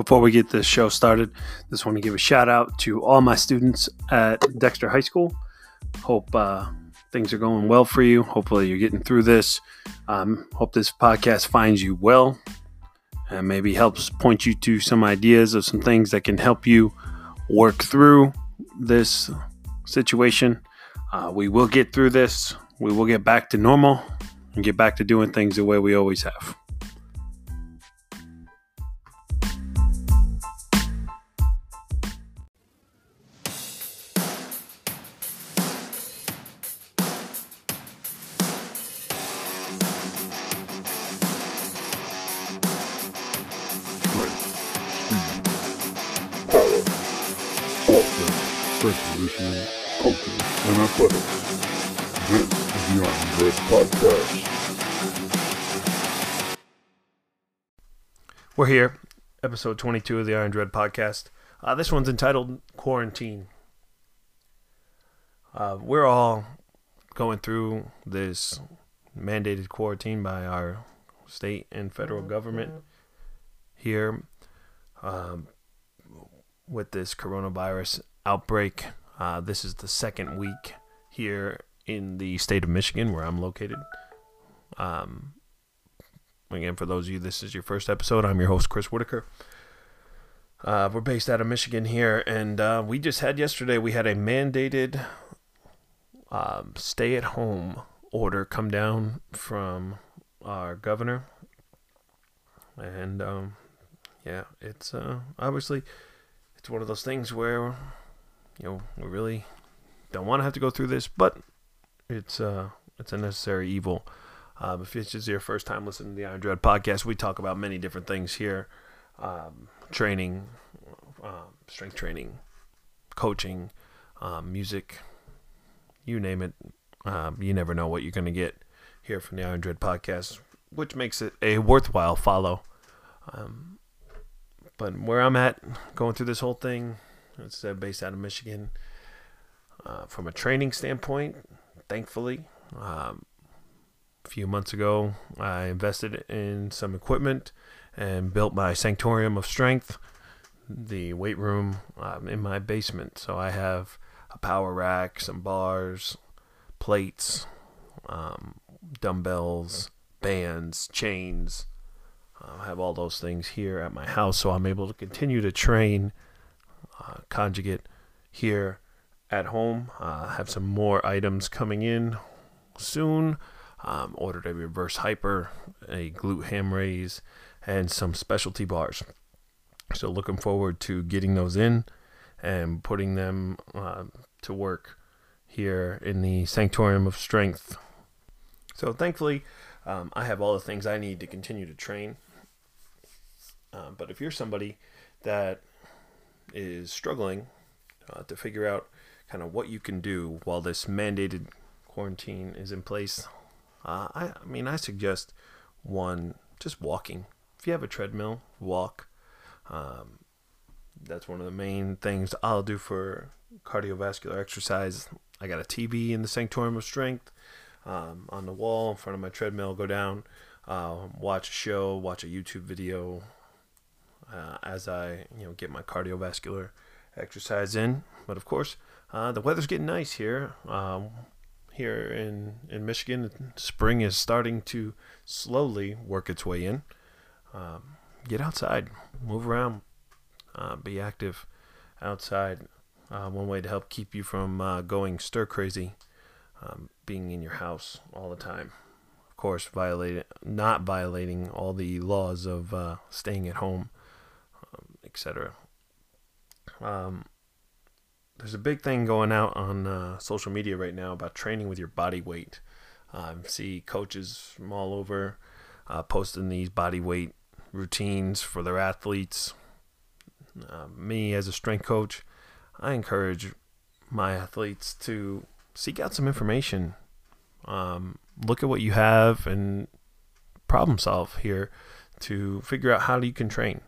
Before we get this show started, just want to give a shout out to all my students at Dexter High School. Hope uh, things are going well for you. Hopefully, you're getting through this. Um, hope this podcast finds you well and maybe helps point you to some ideas of some things that can help you work through this situation. Uh, we will get through this. We will get back to normal and get back to doing things the way we always have. Episode 22 of the Iron Dread podcast. Uh, this one's entitled Quarantine. Uh, we're all going through this mandated quarantine by our state and federal government here um, with this coronavirus outbreak. Uh, this is the second week here in the state of Michigan where I'm located. Um, Again, for those of you, this is your first episode. I'm your host, Chris Whitaker. Uh, we're based out of Michigan here, and uh, we just had yesterday, we had a mandated um, stay at home order come down from our governor. And um, yeah, it's uh, obviously it's one of those things where you know we really don't want to have to go through this, but it's uh, it's a necessary evil. Um, if this is your first time listening to the Iron Dread podcast, we talk about many different things here um, training, um, strength training, coaching, um, music, you name it. Um, you never know what you're going to get here from the Iron Dread podcast, which makes it a worthwhile follow. Um, but where I'm at, going through this whole thing, it's uh, based out of Michigan. Uh, from a training standpoint, thankfully, um, a few months ago, I invested in some equipment and built my Sanctorium of Strength, the weight room um, in my basement. So I have a power rack, some bars, plates, um, dumbbells, bands, chains. I have all those things here at my house, so I'm able to continue to train uh, conjugate here at home. Uh, have some more items coming in soon. Um, ordered a reverse hyper, a glute ham raise, and some specialty bars. So looking forward to getting those in and putting them uh, to work here in the Sanctorium of Strength. So thankfully, um, I have all the things I need to continue to train. Uh, but if you're somebody that is struggling uh, to figure out kind of what you can do while this mandated quarantine is in place, uh, I, I mean, I suggest one just walking. If you have a treadmill, walk. Um, that's one of the main things I'll do for cardiovascular exercise. I got a TV in the Sanctorium of Strength um, on the wall in front of my treadmill. Go down, uh, watch a show, watch a YouTube video uh, as I you know get my cardiovascular exercise in. But of course, uh, the weather's getting nice here. Um, here in, in Michigan, spring is starting to slowly work its way in. Um, get outside, move around, uh, be active outside. Uh, one way to help keep you from uh, going stir crazy, um, being in your house all the time. Of course, violating not violating all the laws of uh, staying at home, um, etc. Um, there's a big thing going out on uh, social media right now about training with your body weight. Um, see coaches from all over uh, posting these body weight routines for their athletes. Uh, me, as a strength coach, I encourage my athletes to seek out some information. Um, look at what you have and problem solve here to figure out how you can train.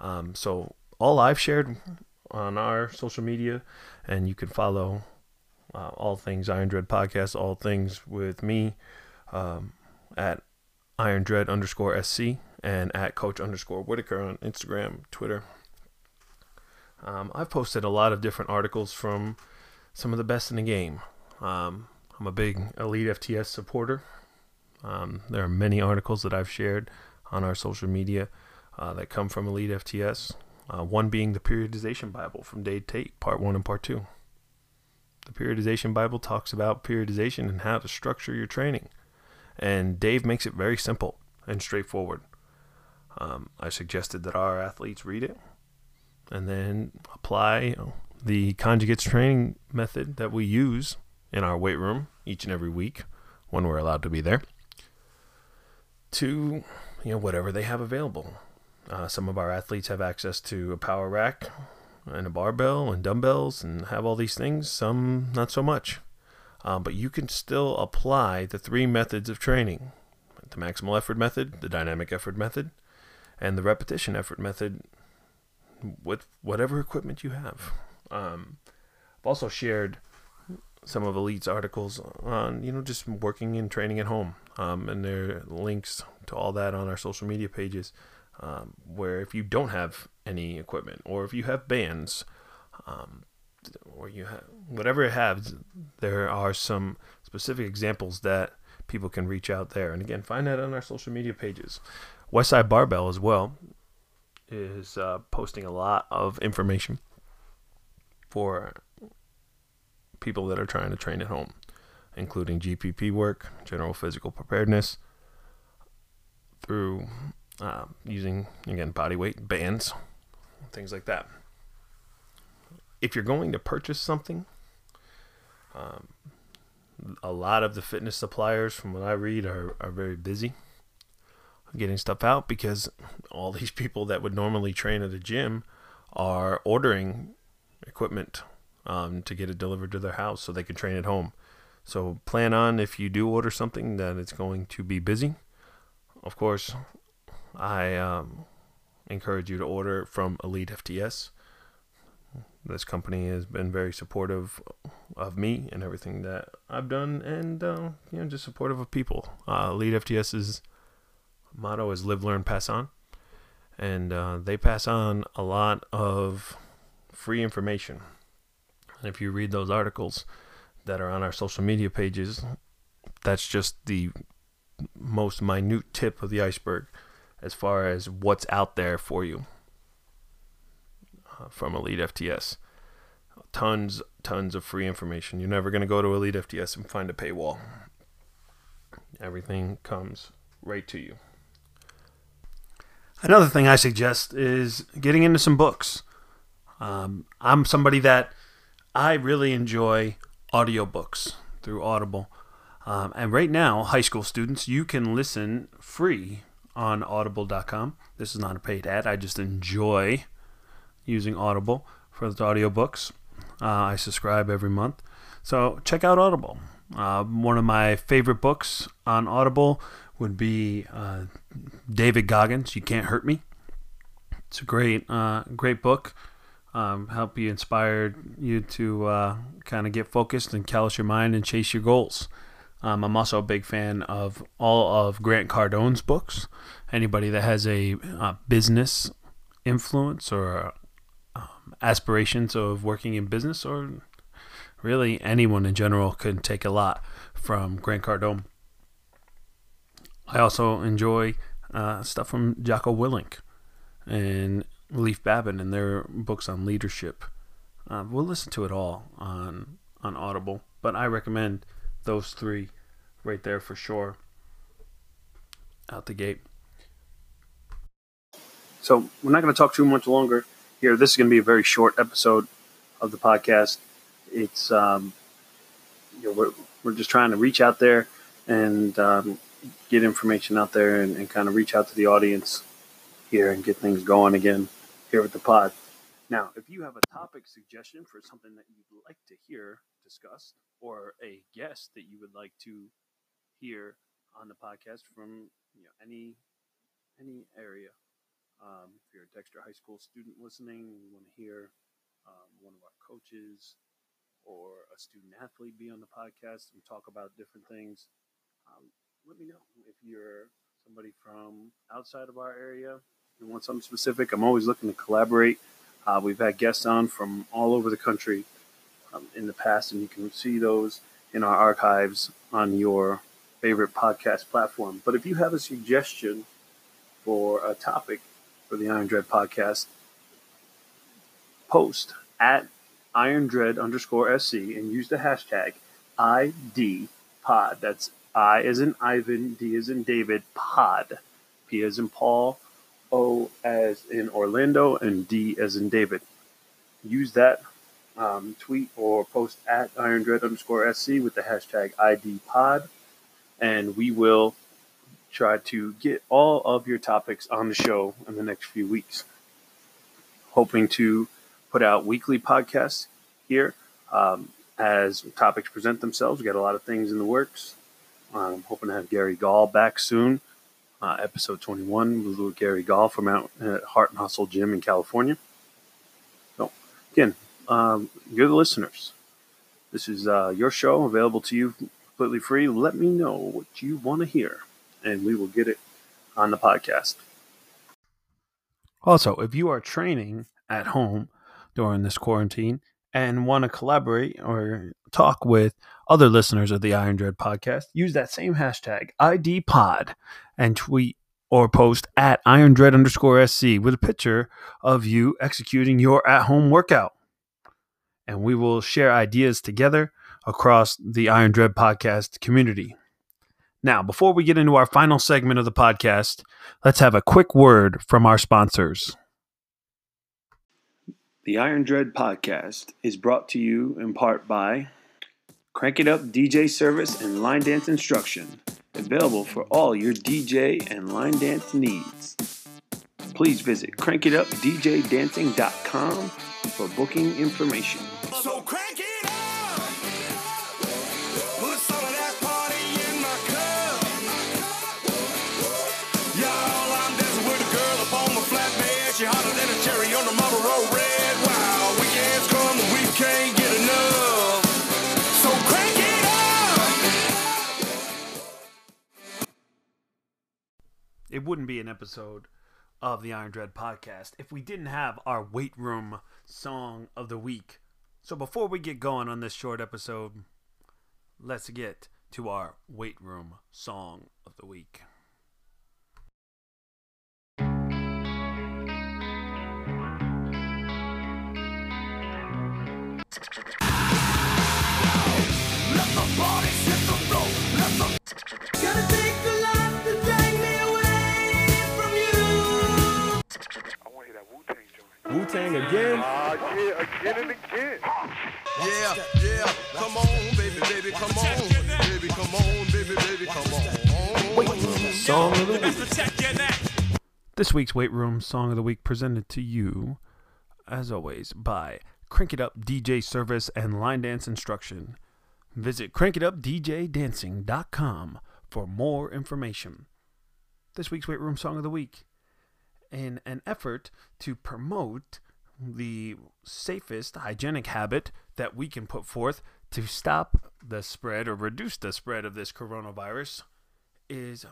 Um, so all I've shared on our social media, and you can follow uh, all things Iron Dread podcast, all things with me um, at Iron Dread underscore SC and at Coach underscore Whitaker on Instagram, Twitter. Um, I've posted a lot of different articles from some of the best in the game. Um, I'm a big Elite FTS supporter. Um, there are many articles that I've shared on our social media uh, that come from Elite FTS. Uh, one being the Periodization Bible from Dave Tate, Part 1 and Part 2. The Periodization Bible talks about periodization and how to structure your training. And Dave makes it very simple and straightforward. Um, I suggested that our athletes read it and then apply the conjugates training method that we use in our weight room each and every week when we're allowed to be there to you know whatever they have available. Uh, some of our athletes have access to a power rack and a barbell and dumbbells and have all these things. Some not so much. Um, but you can still apply the three methods of training the maximal effort method, the dynamic effort method, and the repetition effort method with whatever equipment you have. Um, I've also shared some of Elite's articles on, you know, just working and training at home. Um, and there are links to all that on our social media pages. Um, where if you don't have any equipment, or if you have bands, um, or you have whatever it has, there are some specific examples that people can reach out there. And again, find that on our social media pages. Westside Barbell as well is uh, posting a lot of information for people that are trying to train at home, including GPP work, general physical preparedness, through uh, using, again, body weight, bands, things like that. If you're going to purchase something, um, a lot of the fitness suppliers, from what I read, are, are very busy getting stuff out because all these people that would normally train at a gym are ordering equipment um, to get it delivered to their house so they can train at home. So plan on if you do order something that it's going to be busy. Of course, I um, encourage you to order from Elite FTS. This company has been very supportive of me and everything that I've done, and uh, you know, just supportive of people. Uh, Elite FTS's motto is "Live, Learn, Pass On," and uh, they pass on a lot of free information. And if you read those articles that are on our social media pages, that's just the most minute tip of the iceberg as far as what's out there for you uh, from Elite FTS. Tons, tons of free information. You're never going to go to Elite FTS and find a paywall. Everything comes right to you. Another thing I suggest is getting into some books. Um, I'm somebody that I really enjoy audiobooks through Audible. Um, and right now, high school students, you can listen free on audible.com. This is not a paid ad. I just enjoy using Audible for the audiobooks. Uh, I subscribe every month. So check out Audible. Uh, one of my favorite books on Audible would be uh, David Goggins. You can't hurt me. It's a great, uh, great book. Um, help you inspire you to uh, kind of get focused and callous your mind and chase your goals. Um, I'm also a big fan of all of Grant Cardone's books. Anybody that has a uh, business influence or um, aspirations of working in business, or really anyone in general, can take a lot from Grant Cardone. I also enjoy uh, stuff from Jocko Willink and Leif Babin and their books on leadership. Uh, we'll listen to it all on on Audible, but I recommend those three right there for sure. Out the gate. So we're not going to talk too much longer here. This is going to be a very short episode of the podcast. It's um, you know we're we're just trying to reach out there and um, get information out there and, and kind of reach out to the audience here and get things going again here with the pod. Now, if you have a topic suggestion for something that you'd like to hear discussed or a guest that you would like to hear on the podcast from you know, any any area, um, if you're a Dexter High School student listening, you want to hear um, one of our coaches or a student athlete be on the podcast and talk about different things, um, let me know if you're somebody from outside of our area, you want something specific, I'm always looking to collaborate. Uh, we've had guests on from all over the country um, in the past, and you can see those in our archives on your favorite podcast platform. But if you have a suggestion for a topic for the Iron Dread podcast, post at Iron Dread underscore SC and use the hashtag ID pod. That's I as in Ivan, D as in David, pod. P as in Paul, O as in Orlando, and D as in David. Use that um, tweet or post at Iron Dread underscore SC with the hashtag IDPod, and we will try to get all of your topics on the show in the next few weeks. Hoping to put out weekly podcasts here um, as topics present themselves. We got a lot of things in the works. I'm hoping to have Gary Gall back soon. Uh, episode 21 with Gary Gall from out at Heart and Hustle Gym in California. So, again, um, you're the listeners. This is uh, your show available to you completely free. Let me know what you want to hear, and we will get it on the podcast. Also, if you are training at home during this quarantine and want to collaborate or talk with other listeners of the Iron Dread podcast, use that same hashtag IDPod and tweet or post at Iron Dread underscore SC with a picture of you executing your at home workout. And we will share ideas together across the Iron Dread podcast community. Now, before we get into our final segment of the podcast, let's have a quick word from our sponsors. The Iron Dread podcast is brought to you in part by Crank It Up DJ service and line dance instruction, available for all your DJ and line dance needs. Please visit crankitupdjdancing.com for booking information. So crank wouldn't be an episode of the Iron Dread podcast if we didn't have our weight room song of the week. So before we get going on this short episode, let's get to our weight room song of the week. Tang again. Ah, yeah, again and again. Yeah, yeah, come on, baby, baby, come on, baby, come on, baby, baby, come on. Song of the week. This week's weight room song of the week presented to you, as always, by Crank It Up DJ Service and Line Dance Instruction. Visit crankitupdjdancing.com for more information. This week's weight room song of the week, in an effort to promote the safest hygienic habit that we can put forth to stop the spread or reduce the spread of this coronavirus, is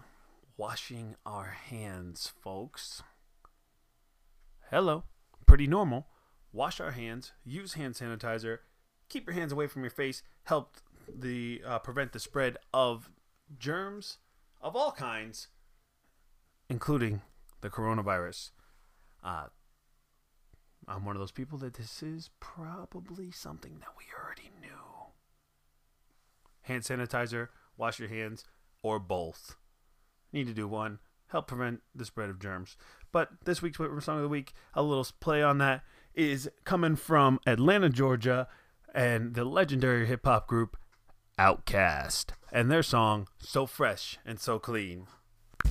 washing our hands, folks. Hello. Pretty normal. Wash our hands, use hand sanitizer, keep your hands away from your face, help the uh, prevent the spread of germs of all kinds, including the coronavirus. Uh, I'm one of those people that this is probably something that we already knew. Hand sanitizer, wash your hands, or both. Need to do one. Help prevent the spread of germs. But this week's Song of the Week, a little play on that, is coming from Atlanta, Georgia, and the legendary hip hop group Outkast, and their song "So Fresh and So Clean."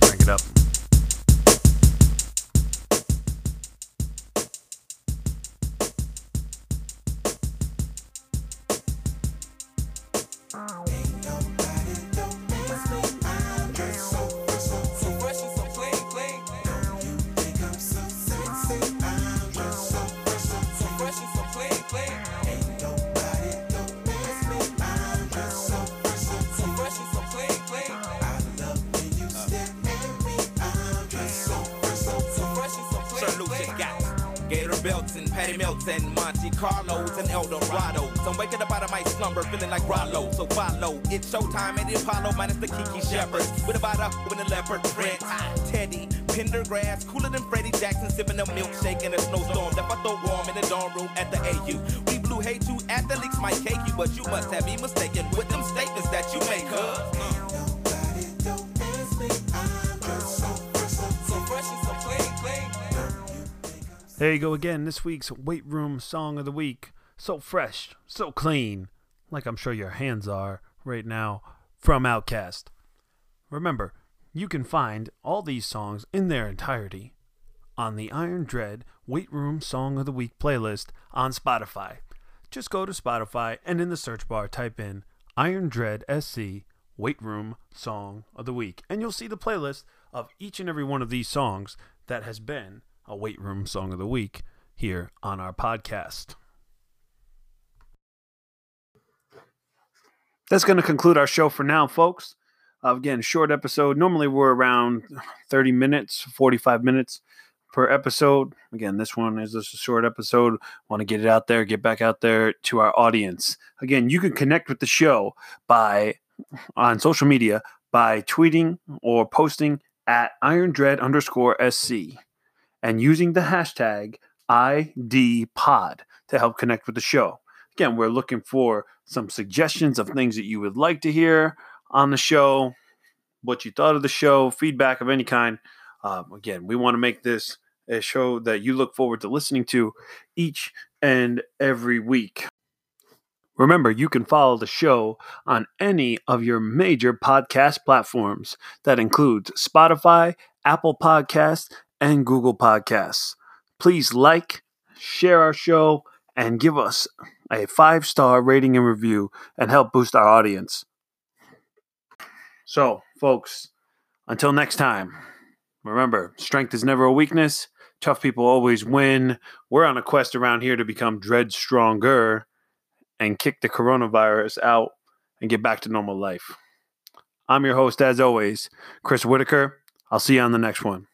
Crank it up. And and Monte Carlos and Eldorados. I'm waking up out of my slumber feeling like Rollo. So follow. It's showtime at the Apollo minus the Kiki Shepards. With about a with a leopard print. Teddy, Pendergrass, cooler than Freddie Jackson, sipping a milkshake in a snowstorm. That I throw warm in the dorm room at the AU. We blew hay to athletes might cake you, but you must have me mistaken with them statements that you make, cuz. There you go again. This week's weight room song of the week. So fresh, so clean, like I'm sure your hands are right now from Outkast. Remember, you can find all these songs in their entirety on the Iron Dread Weight Room Song of the Week playlist on Spotify. Just go to Spotify and in the search bar type in Iron Dread SC Weight Room Song of the Week, and you'll see the playlist of each and every one of these songs that has been a Weight Room Song of the Week here on our podcast. That's going to conclude our show for now, folks. Uh, again, short episode. Normally we're around 30 minutes, 45 minutes per episode. Again, this one is just a short episode. Want to get it out there, get back out there to our audience. Again, you can connect with the show by on social media by tweeting or posting at irondread underscore sc and using the hashtag IDPod to help connect with the show. Again, we're looking for some suggestions of things that you would like to hear on the show, what you thought of the show, feedback of any kind. Um, again, we want to make this a show that you look forward to listening to each and every week. Remember, you can follow the show on any of your major podcast platforms. That includes Spotify, Apple Podcasts, and Google Podcasts. Please like, share our show, and give us a five star rating and review and help boost our audience. So, folks, until next time, remember strength is never a weakness. Tough people always win. We're on a quest around here to become dread stronger and kick the coronavirus out and get back to normal life. I'm your host, as always, Chris Whitaker. I'll see you on the next one.